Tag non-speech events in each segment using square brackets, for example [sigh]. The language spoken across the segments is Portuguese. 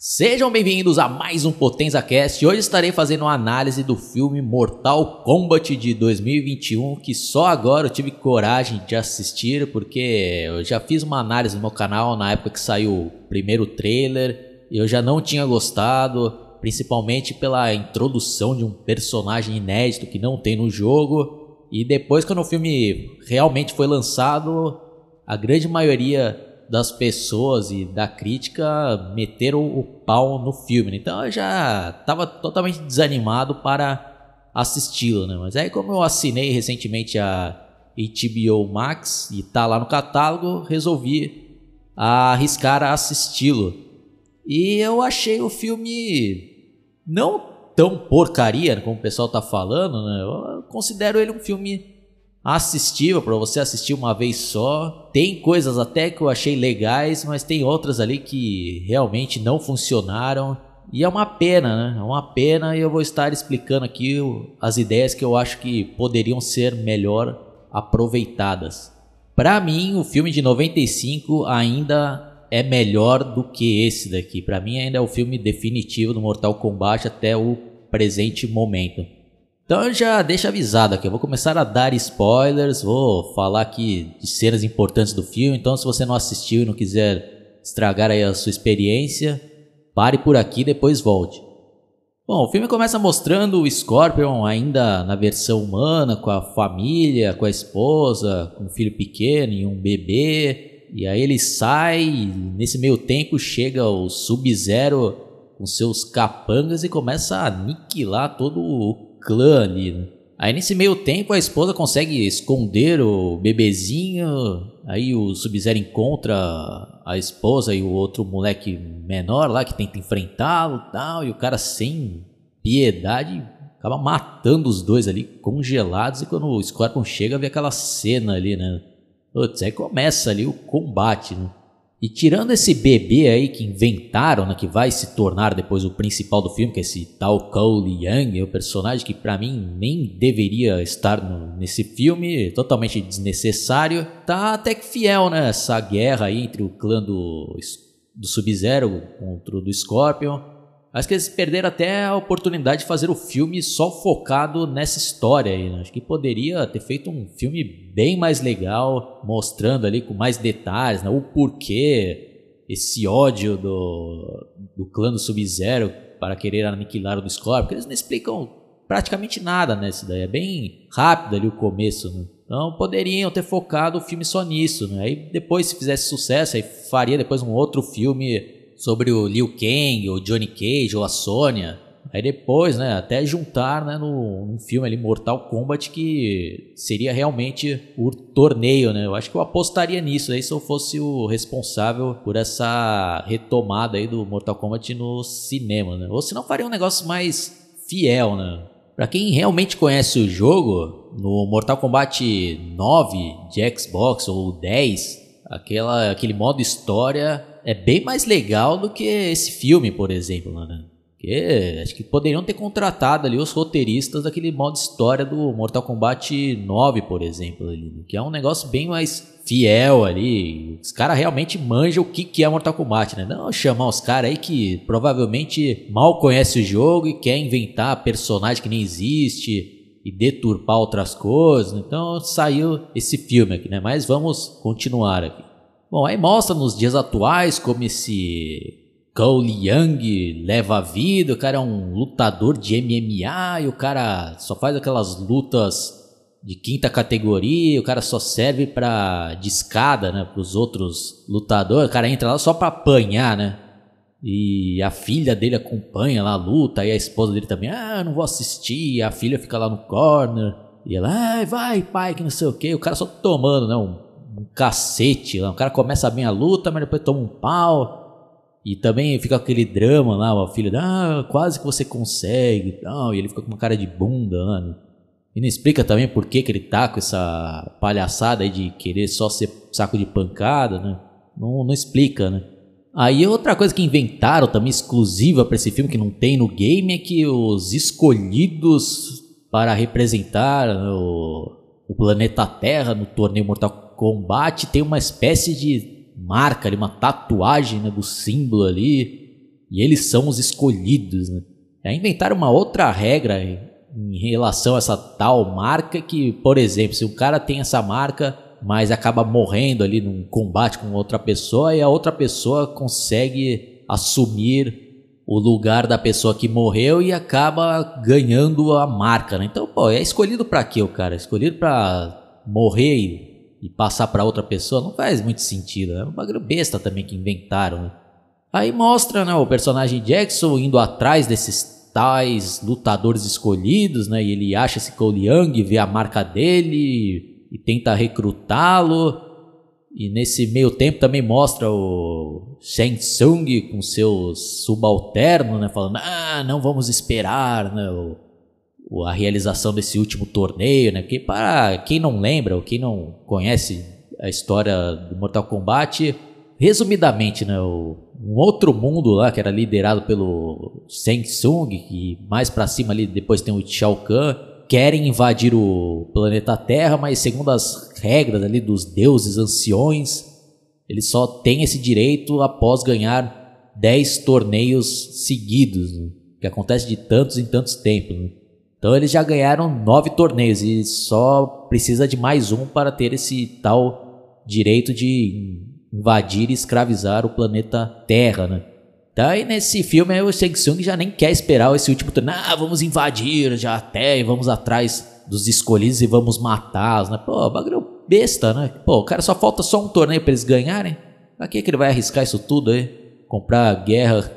Sejam bem-vindos a mais um Potenza Cast. Hoje estarei fazendo uma análise do filme Mortal Kombat de 2021, que só agora eu tive coragem de assistir, porque eu já fiz uma análise no meu canal na época que saiu o primeiro trailer, e eu já não tinha gostado, principalmente pela introdução de um personagem inédito que não tem no jogo. E depois quando o filme realmente foi lançado, a grande maioria das pessoas e da crítica meteram o pau no filme. Né? Então eu já estava totalmente desanimado para assisti-lo, né? Mas aí como eu assinei recentemente a HBO Max e tá lá no catálogo, resolvi arriscar a assisti-lo. E eu achei o filme não tão porcaria como o pessoal tá falando, né? Eu considero ele um filme assistível para você assistir uma vez só. Tem coisas até que eu achei legais, mas tem outras ali que realmente não funcionaram. E é uma pena, né? É uma pena e eu vou estar explicando aqui as ideias que eu acho que poderiam ser melhor aproveitadas. Para mim, o filme de 95 ainda é melhor do que esse daqui. Para mim, ainda é o filme definitivo do Mortal Kombat até o presente momento. Então já deixa avisado aqui, eu vou começar a dar spoilers, vou falar aqui de cenas importantes do filme, então se você não assistiu e não quiser estragar aí a sua experiência, pare por aqui e depois volte. Bom, o filme começa mostrando o Scorpion ainda na versão humana, com a família, com a esposa, com um filho pequeno e um bebê. E aí ele sai, e nesse meio tempo chega o Sub-Zero com seus capangas e começa a aniquilar todo o né? Aí nesse meio tempo a esposa consegue esconder o bebezinho, aí o Sub-Zero encontra a esposa e o outro moleque menor lá que tenta enfrentá-lo tal, e o cara sem piedade acaba matando os dois ali congelados e quando o Scorpion chega vê aquela cena ali, né? Putz, aí começa ali o combate, né? E tirando esse bebê aí que inventaram, né, que vai se tornar depois o principal do filme, que é esse tal Cole Young, é o personagem que para mim nem deveria estar no, nesse filme, totalmente desnecessário, tá até que fiel, né, essa guerra aí entre o clã do, do Sub-Zero contra o do Scorpion. Acho que eles perderam até a oportunidade de fazer o filme só focado nessa história aí. Né? Acho que poderia ter feito um filme bem mais legal, mostrando ali com mais detalhes né? o porquê esse ódio do, do clã do Sub-Zero para querer aniquilar o Scorpion. Porque eles não explicam praticamente nada nessa daí. É bem rápido ali o começo. Né? Então poderiam ter focado o filme só nisso. Né? Aí depois, se fizesse sucesso, aí faria depois um outro filme sobre o Liu Kang, o Johnny Cage, ou a Sônia. Aí depois, né, até juntar né, no, num filme ali, Mortal Kombat, que seria realmente o torneio, né? Eu acho que eu apostaria nisso aí se eu fosse o responsável por essa retomada aí do Mortal Kombat no cinema, né? Ou se não faria um negócio mais fiel, né? Pra quem realmente conhece o jogo, no Mortal Kombat 9 de Xbox ou 10, aquela, aquele modo história é bem mais legal do que esse filme, por exemplo, né? Acho que poderiam ter contratado ali os roteiristas daquele modo história do Mortal Kombat 9, por exemplo, ali, né? que é um negócio bem mais fiel ali. Os caras realmente manjam o que, que é Mortal Kombat, né? Não chamar os caras aí que provavelmente mal conhecem o jogo e quer inventar personagem que nem existe e deturpar outras coisas. Então saiu esse filme aqui, né? Mas vamos continuar aqui. Bom, aí mostra nos dias atuais como esse Cole Young leva a vida, o cara é um lutador de MMA e o cara só faz aquelas lutas de quinta categoria, o cara só serve para de escada, né, para os outros lutadores, o cara entra lá só para apanhar, né? E a filha dele acompanha lá a luta, e a esposa dele também, ah, não vou assistir, a filha fica lá no corner, e ela, ah, vai pai, que não sei o que, o cara só tomando, né, um um cacete lá. O cara começa bem a luta, mas depois toma um pau. E também fica aquele drama lá, o filho, ah, quase que você consegue e tal. E ele fica com uma cara de bunda. Né? E não explica também por que, que ele tá com essa palhaçada aí de querer só ser saco de pancada, né? Não, não explica, né? Aí outra coisa que inventaram também exclusiva para esse filme que não tem no game é que os escolhidos para representar né, o, o planeta Terra no torneio Mortal combate tem uma espécie de marca ali, uma tatuagem né, do símbolo ali. e eles são os escolhidos, né? Aí inventaram uma outra regra em relação a essa tal marca que, por exemplo, se o cara tem essa marca, mas acaba morrendo ali num combate com outra pessoa e a outra pessoa consegue assumir o lugar da pessoa que morreu e acaba ganhando a marca, né? Então, pô, é escolhido para quê o cara? É escolhido para morrer e, e passar para outra pessoa? Não faz muito sentido, é um bagulho besta também que inventaram, né? Aí mostra, né, o personagem Jackson indo atrás desses tais lutadores escolhidos, né? E ele acha esse Cole Young, vê a marca dele e tenta recrutá-lo. E nesse meio tempo também mostra o Shang Tsung com seus subalternos, né? Falando, ah, não vamos esperar, né? O, a realização desse último torneio, né? Porque para quem não lembra ou quem não conhece a história do Mortal Kombat, resumidamente, né? O, um outro mundo lá que era liderado pelo Shang Tsung, e mais para cima ali depois tem o Shao Kahn, querem invadir o planeta Terra, mas segundo as regras ali dos deuses anciões, eles só têm esse direito após ganhar 10 torneios seguidos, né? que acontece de tantos em tantos tempos. Né? Então eles já ganharam nove torneios e só precisa de mais um para ter esse tal direito de invadir e escravizar o planeta Terra, né? Daí então, nesse filme o Shang Tsung já nem quer esperar esse último turno. Ah, vamos invadir já até e vamos atrás dos escolhidos e vamos matá-los, né? Pô, bagulho besta, né? Pô, o cara só falta só um torneio para eles ganharem. Pra que, que ele vai arriscar isso tudo aí? Comprar guerra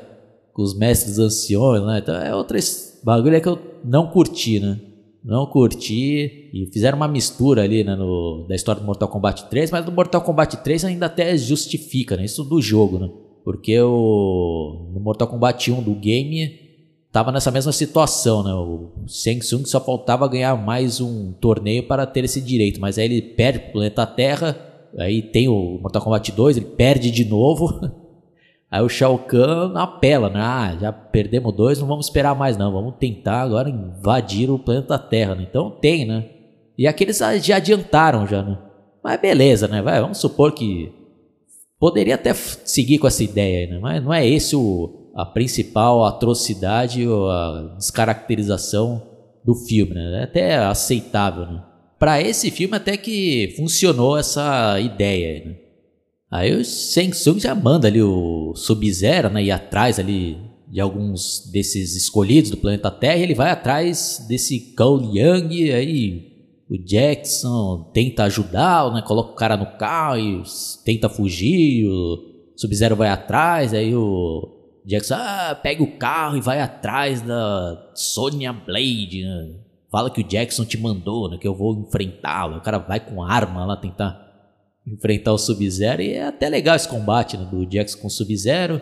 com os mestres anciões, né? Então é outra bagulho que eu não curti, né? Não curti e fizeram uma mistura ali né, no, da história do Mortal Kombat 3, mas do Mortal Kombat 3 ainda até justifica, né? Isso do jogo, né? Porque o, no Mortal Kombat 1 do game tava nessa mesma situação, né? O Shang Tsung só faltava ganhar mais um torneio para ter esse direito, mas aí ele perde pro planeta Terra, aí tem o Mortal Kombat 2, ele perde de novo. [laughs] Aí o Shao Kahn apela, né? Ah, já perdemos dois, não vamos esperar mais não, vamos tentar agora invadir o planeta Terra, né? Então tem, né? E aqueles já adiantaram já, né? Mas beleza, né? Vai, vamos supor que Poderia até seguir com essa ideia, né? mas não é esse o, a principal atrocidade ou a descaracterização do filme, né? É até aceitável, né? Para esse filme até que funcionou essa ideia, né? Aí o Shang Tsung já manda ali o Sub-Zero, né, ir atrás ali de alguns desses escolhidos do planeta Terra, e ele vai atrás desse Cole Young, aí o Jackson tenta ajudar, né? Coloca o cara no carro e tenta fugir. O Sub-Zero vai atrás, aí o Jackson ah, pega o carro e vai atrás da Sonya Blade. Né? Fala que o Jackson te mandou, né? Que eu vou enfrentá-lo. O cara vai com arma lá tentar enfrentar o Sub-Zero. E é até legal esse combate né? do Jackson com o Sub-Zero.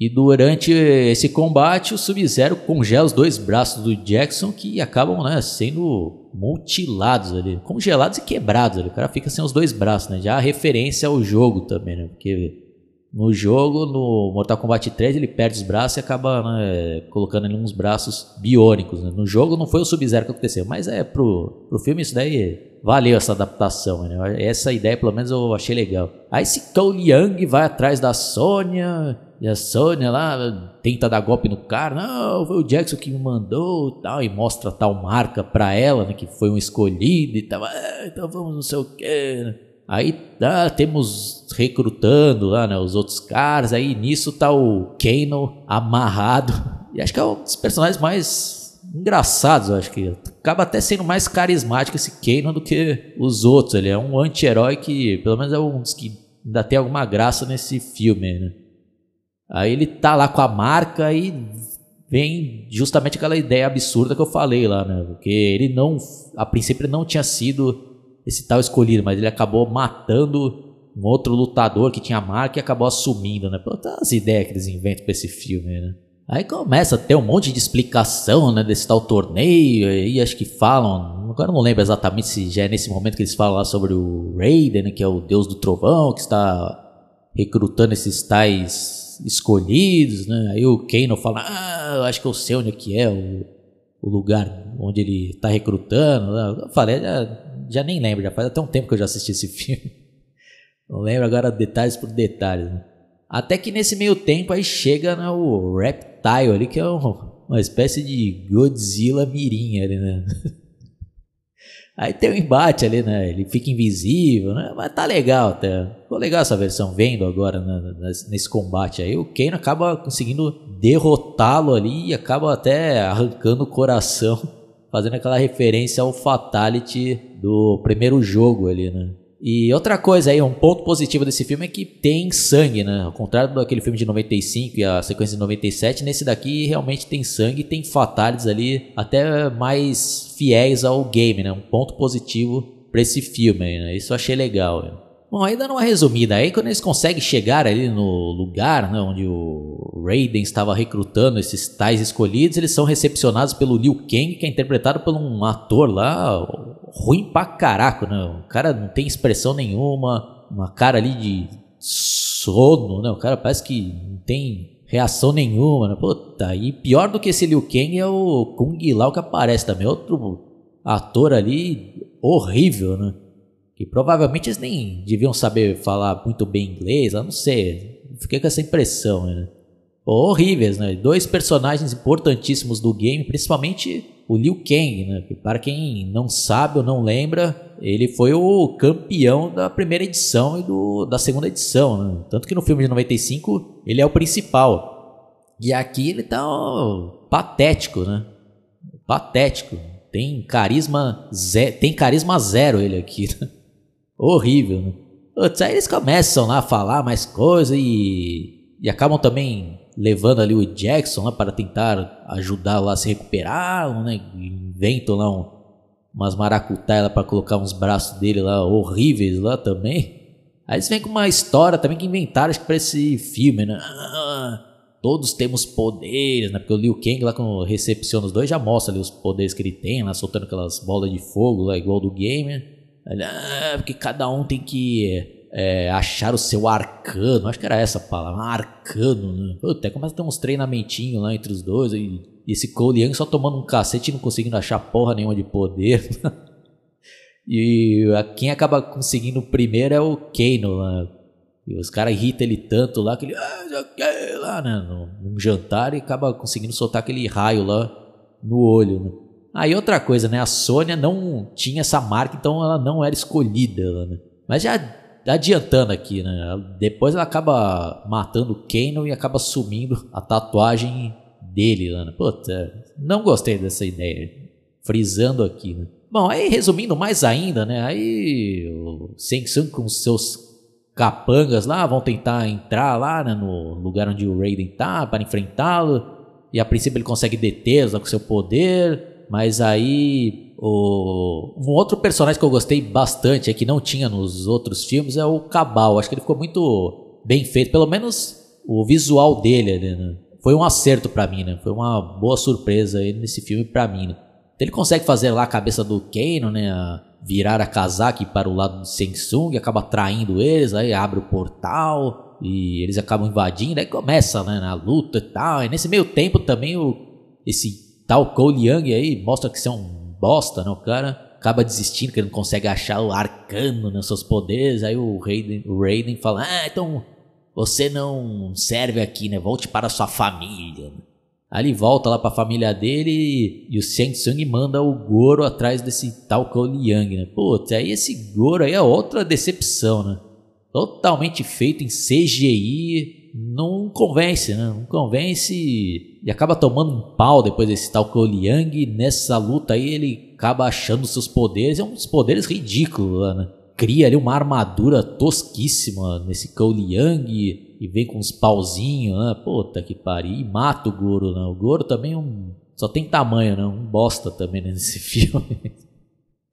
E durante esse combate, o Sub-Zero congela os dois braços do Jackson que acabam né, sendo mutilados ali, congelados e quebrados ali. O cara fica sem os dois braços, né? Já a referência ao jogo também, né? Porque no jogo, no Mortal Kombat 3, ele perde os braços e acaba né, colocando ali uns braços biônicos. Né? No jogo não foi o Sub-Zero que aconteceu, mas é pro, pro filme isso daí valeu essa adaptação. Né? Essa ideia, pelo menos, eu achei legal. Aí esse Cole Young vai atrás da Sônia e a Sônia lá tenta dar golpe no cara. Não, foi o Jackson que me mandou tal. E mostra tal marca pra ela, né? Que foi um escolhido e tal. Ah, então vamos não sei o que. Aí tá, temos recrutando lá, né? Os outros caras. Aí nisso tá o Kano amarrado. E acho que é um dos personagens mais engraçados, acho que. Acaba até sendo mais carismático esse Kano do que os outros. Ele é um anti-herói que, pelo menos, é um dos que ainda tem alguma graça nesse filme, né? Aí ele tá lá com a marca e vem justamente aquela ideia absurda que eu falei lá, né? Porque ele não, a princípio, ele não tinha sido esse tal escolhido, mas ele acabou matando um outro lutador que tinha marca e acabou assumindo, né? Pô, tá as ideias que eles inventam pra esse filme, né? Aí começa a ter um monte de explicação, né, desse tal torneio, e acho que falam, agora não lembro exatamente se já é nesse momento que eles falam lá sobre o Raiden, né, que é o deus do trovão, que está recrutando esses tais escolhidos, né? Aí o Kano fala, ah, acho que eu sei onde é que é o, o lugar onde ele está recrutando. Eu falei, já, já, nem lembro, já faz até um tempo que eu já assisti esse [laughs] filme. Não lembro agora detalhes por detalhes. Né? Até que nesse meio tempo aí chega né, o Reptile ali, que é um, uma espécie de Godzilla mirim ali, né? [laughs] Aí tem um embate ali, né? Ele fica invisível, né? Mas tá legal até. Ficou legal essa versão vendo agora né? nesse combate aí. O Kano acaba conseguindo derrotá-lo ali e acaba até arrancando o coração, [laughs] fazendo aquela referência ao Fatality do primeiro jogo ali, né? E outra coisa aí, um ponto positivo desse filme é que tem sangue, né? Ao contrário daquele filme de 95 e a sequência de 97, nesse daqui realmente tem sangue, tem fatalities ali até mais fiéis ao game, né? Um ponto positivo para esse filme, né? Isso eu achei legal. Né? Bom, aí dando uma resumida, aí quando eles conseguem chegar ali no lugar né, onde o Raiden estava recrutando esses tais escolhidos, eles são recepcionados pelo Liu Kang, que é interpretado por um ator lá ruim pra caraco, né? O cara não tem expressão nenhuma, uma cara ali de sono, né? O cara parece que não tem reação nenhuma, né? Puta, e pior do que esse Liu Kang é o Kung Lao que aparece também, outro ator ali horrível, né? Que provavelmente eles nem deviam saber falar muito bem inglês, eu não sei, fiquei com essa impressão, né? horríveis, né? Dois personagens importantíssimos do game, principalmente o Liu Kang, né? Que para quem não sabe ou não lembra, ele foi o campeão da primeira edição e do, da segunda edição, né? Tanto que no filme de 95 ele é o principal. E aqui ele tá ó, patético, né? Patético. Tem carisma zero, tem carisma zero ele aqui. Né? Horrível, né? Putz, aí eles começam lá a falar mais coisa e, e acabam também levando ali o Jackson lá para tentar ajudar lá a se recuperar, né? Inventam lá um, umas maracutaias para colocar uns braços dele lá horríveis lá também. Aí eles vêm com uma história também que inventaram para esse filme, né? Ah, todos temos poderes, né? Porque o Liu Kang lá quando recepciona os dois já mostra ali os poderes que ele tem, lá soltando aquelas bolas de fogo lá igual do game. Ele, ah, porque cada um tem que é, achar o seu arcano, acho que era essa a palavra, arcano, né? Até começa a ter uns treinamentinhos lá entre os dois, e, esse Cole Young só tomando um cacete e não conseguindo achar porra nenhuma de poder. [laughs] e quem acaba conseguindo primeiro é o Kano, né? E os caras irritam ele tanto lá que ele ah, lá, né? Num, jantar e acaba conseguindo soltar aquele raio lá no olho, né? Aí outra coisa, né? A Sônia não tinha essa marca, então ela não era escolhida, né? Mas já adiantando aqui, né? Depois ela acaba matando o Kano e acaba sumindo a tatuagem dele, né? Puta, não gostei dessa ideia. Frisando aqui, né? Bom, aí resumindo mais ainda, né? Aí o Seng com seus capangas lá vão tentar entrar lá né, no lugar onde o Raiden tá para enfrentá-lo. E a princípio ele consegue detê-los com seu poder, mas aí o, um outro personagem que eu gostei bastante, é que não tinha nos outros filmes, é o Cabal. Acho que ele ficou muito bem feito, pelo menos o visual dele né? foi um acerto para mim, né? Foi uma boa surpresa nesse filme para mim. Né? Ele consegue fazer lá a cabeça do Kano, né? A virar a casaque para o lado do Samsung, acaba traindo eles, aí abre o portal e eles acabam invadindo, aí começa né, na luta e tal. E nesse meio tempo também o, esse tal Cole Young aí mostra que são bosta, né? O cara acaba desistindo, que ele não consegue achar o arcano nos seus poderes. Aí o Raiden, o Raiden fala: Ah, então você não serve aqui, né? Volte para sua família. Aí ele volta lá para a família dele e o Shang Tsung manda o Goro atrás desse tal Cole Young, né? Putz, aí esse Goro aí é outra decepção, né? Totalmente feito em CGI, não convence, né? Não convence e acaba tomando um pau depois desse tal Cole Young. Nessa luta aí ele acaba achando seus poderes, é um dos poderes ridículos, né? Cria ali uma armadura tosquíssima nesse Cole e vem com uns pauzinhos, né? Puta que pariu. E mata o Goro, né? O Goro também é um, só tem tamanho, né? Um bosta também nesse [laughs] filme.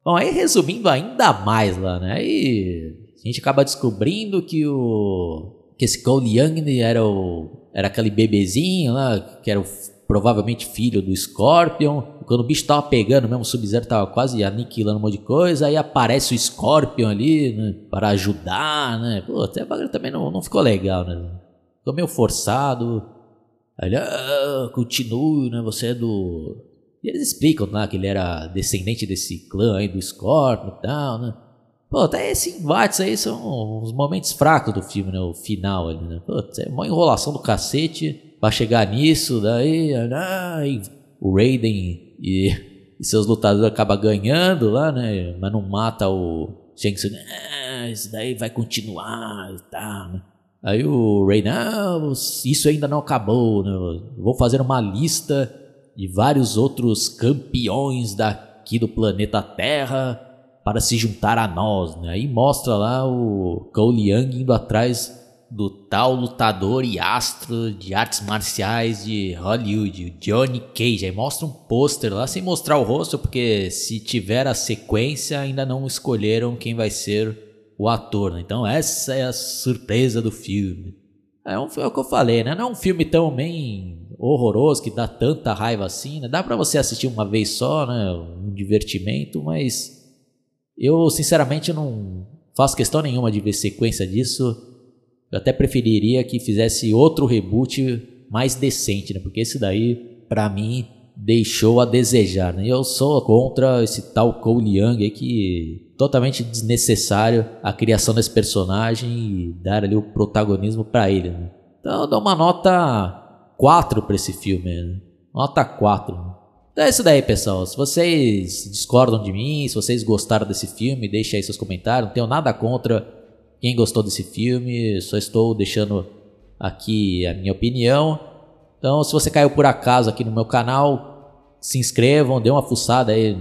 Bom, aí resumindo ainda mais lá, né? Aí a gente acaba descobrindo que o que esse Cole Young era o era aquele bebezinho lá, que era o, provavelmente filho do Scorpion. Quando o bicho tava pegando mesmo, o Sub-Zero tava quase aniquilando um monte de coisa, aí aparece o Scorpion ali, né, para ajudar, né? Pô, até também não, não ficou legal, né? Ficou meio forçado. Aí, ah, continue, né? Você é do... E eles explicam lá que ele era descendente desse clã aí do Scorpion e tal, né? Pô, até esse embate aí são os momentos fracos do filme, né? O final ali, né? Pô, é uma enrolação do cacete pra chegar nisso, daí, aí o Raiden e, e seus lutadores acabam ganhando lá, né? Mas não mata o Shang Tsung. Ah, isso daí vai continuar e tal, né? Aí o Raiden, ah, isso ainda não acabou, né? Vou fazer uma lista de vários outros campeões daqui do planeta Terra para se juntar a nós. Né? Aí mostra lá o Cole Young indo atrás do tal lutador e astro de artes marciais de Hollywood, Johnny Cage. Aí mostra um pôster lá sem mostrar o rosto, porque se tiver a sequência ainda não escolheram quem vai ser o ator. Né? Então essa é a surpresa do filme. É, um, é o que eu falei, né? Não é um filme tão bem horroroso que dá tanta raiva assim, né? Dá para você assistir uma vez só, né? Um divertimento, mas eu, sinceramente, não faço questão nenhuma de ver sequência disso. Eu até preferiria que fizesse outro reboot mais decente, né? Porque esse daí, para mim, deixou a desejar, né? Eu sou contra esse tal Cole Young aí que totalmente desnecessário a criação desse personagem e dar ali o protagonismo para ele, né? Então eu dou uma nota 4 para esse filme, né? Nota 4. Então é isso daí, pessoal. Se vocês discordam de mim, se vocês gostaram desse filme, deixem aí seus comentários. Não tenho nada contra quem gostou desse filme, só estou deixando aqui a minha opinião. Então, se você caiu por acaso aqui no meu canal, se inscrevam, dê uma fuçada aí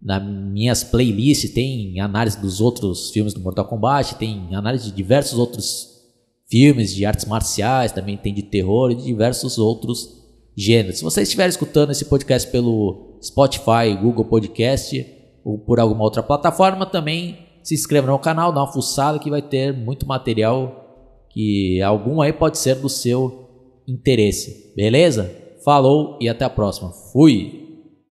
nas minhas playlists. Tem análise dos outros filmes do Mortal Kombat, tem análise de diversos outros filmes de artes marciais, também tem de terror e de diversos outros gênero. Se você estiver escutando esse podcast pelo Spotify, Google Podcast ou por alguma outra plataforma, também se inscreva no canal, dá uma fuçada que vai ter muito material que algum aí pode ser do seu interesse. Beleza? Falou e até a próxima. Fui!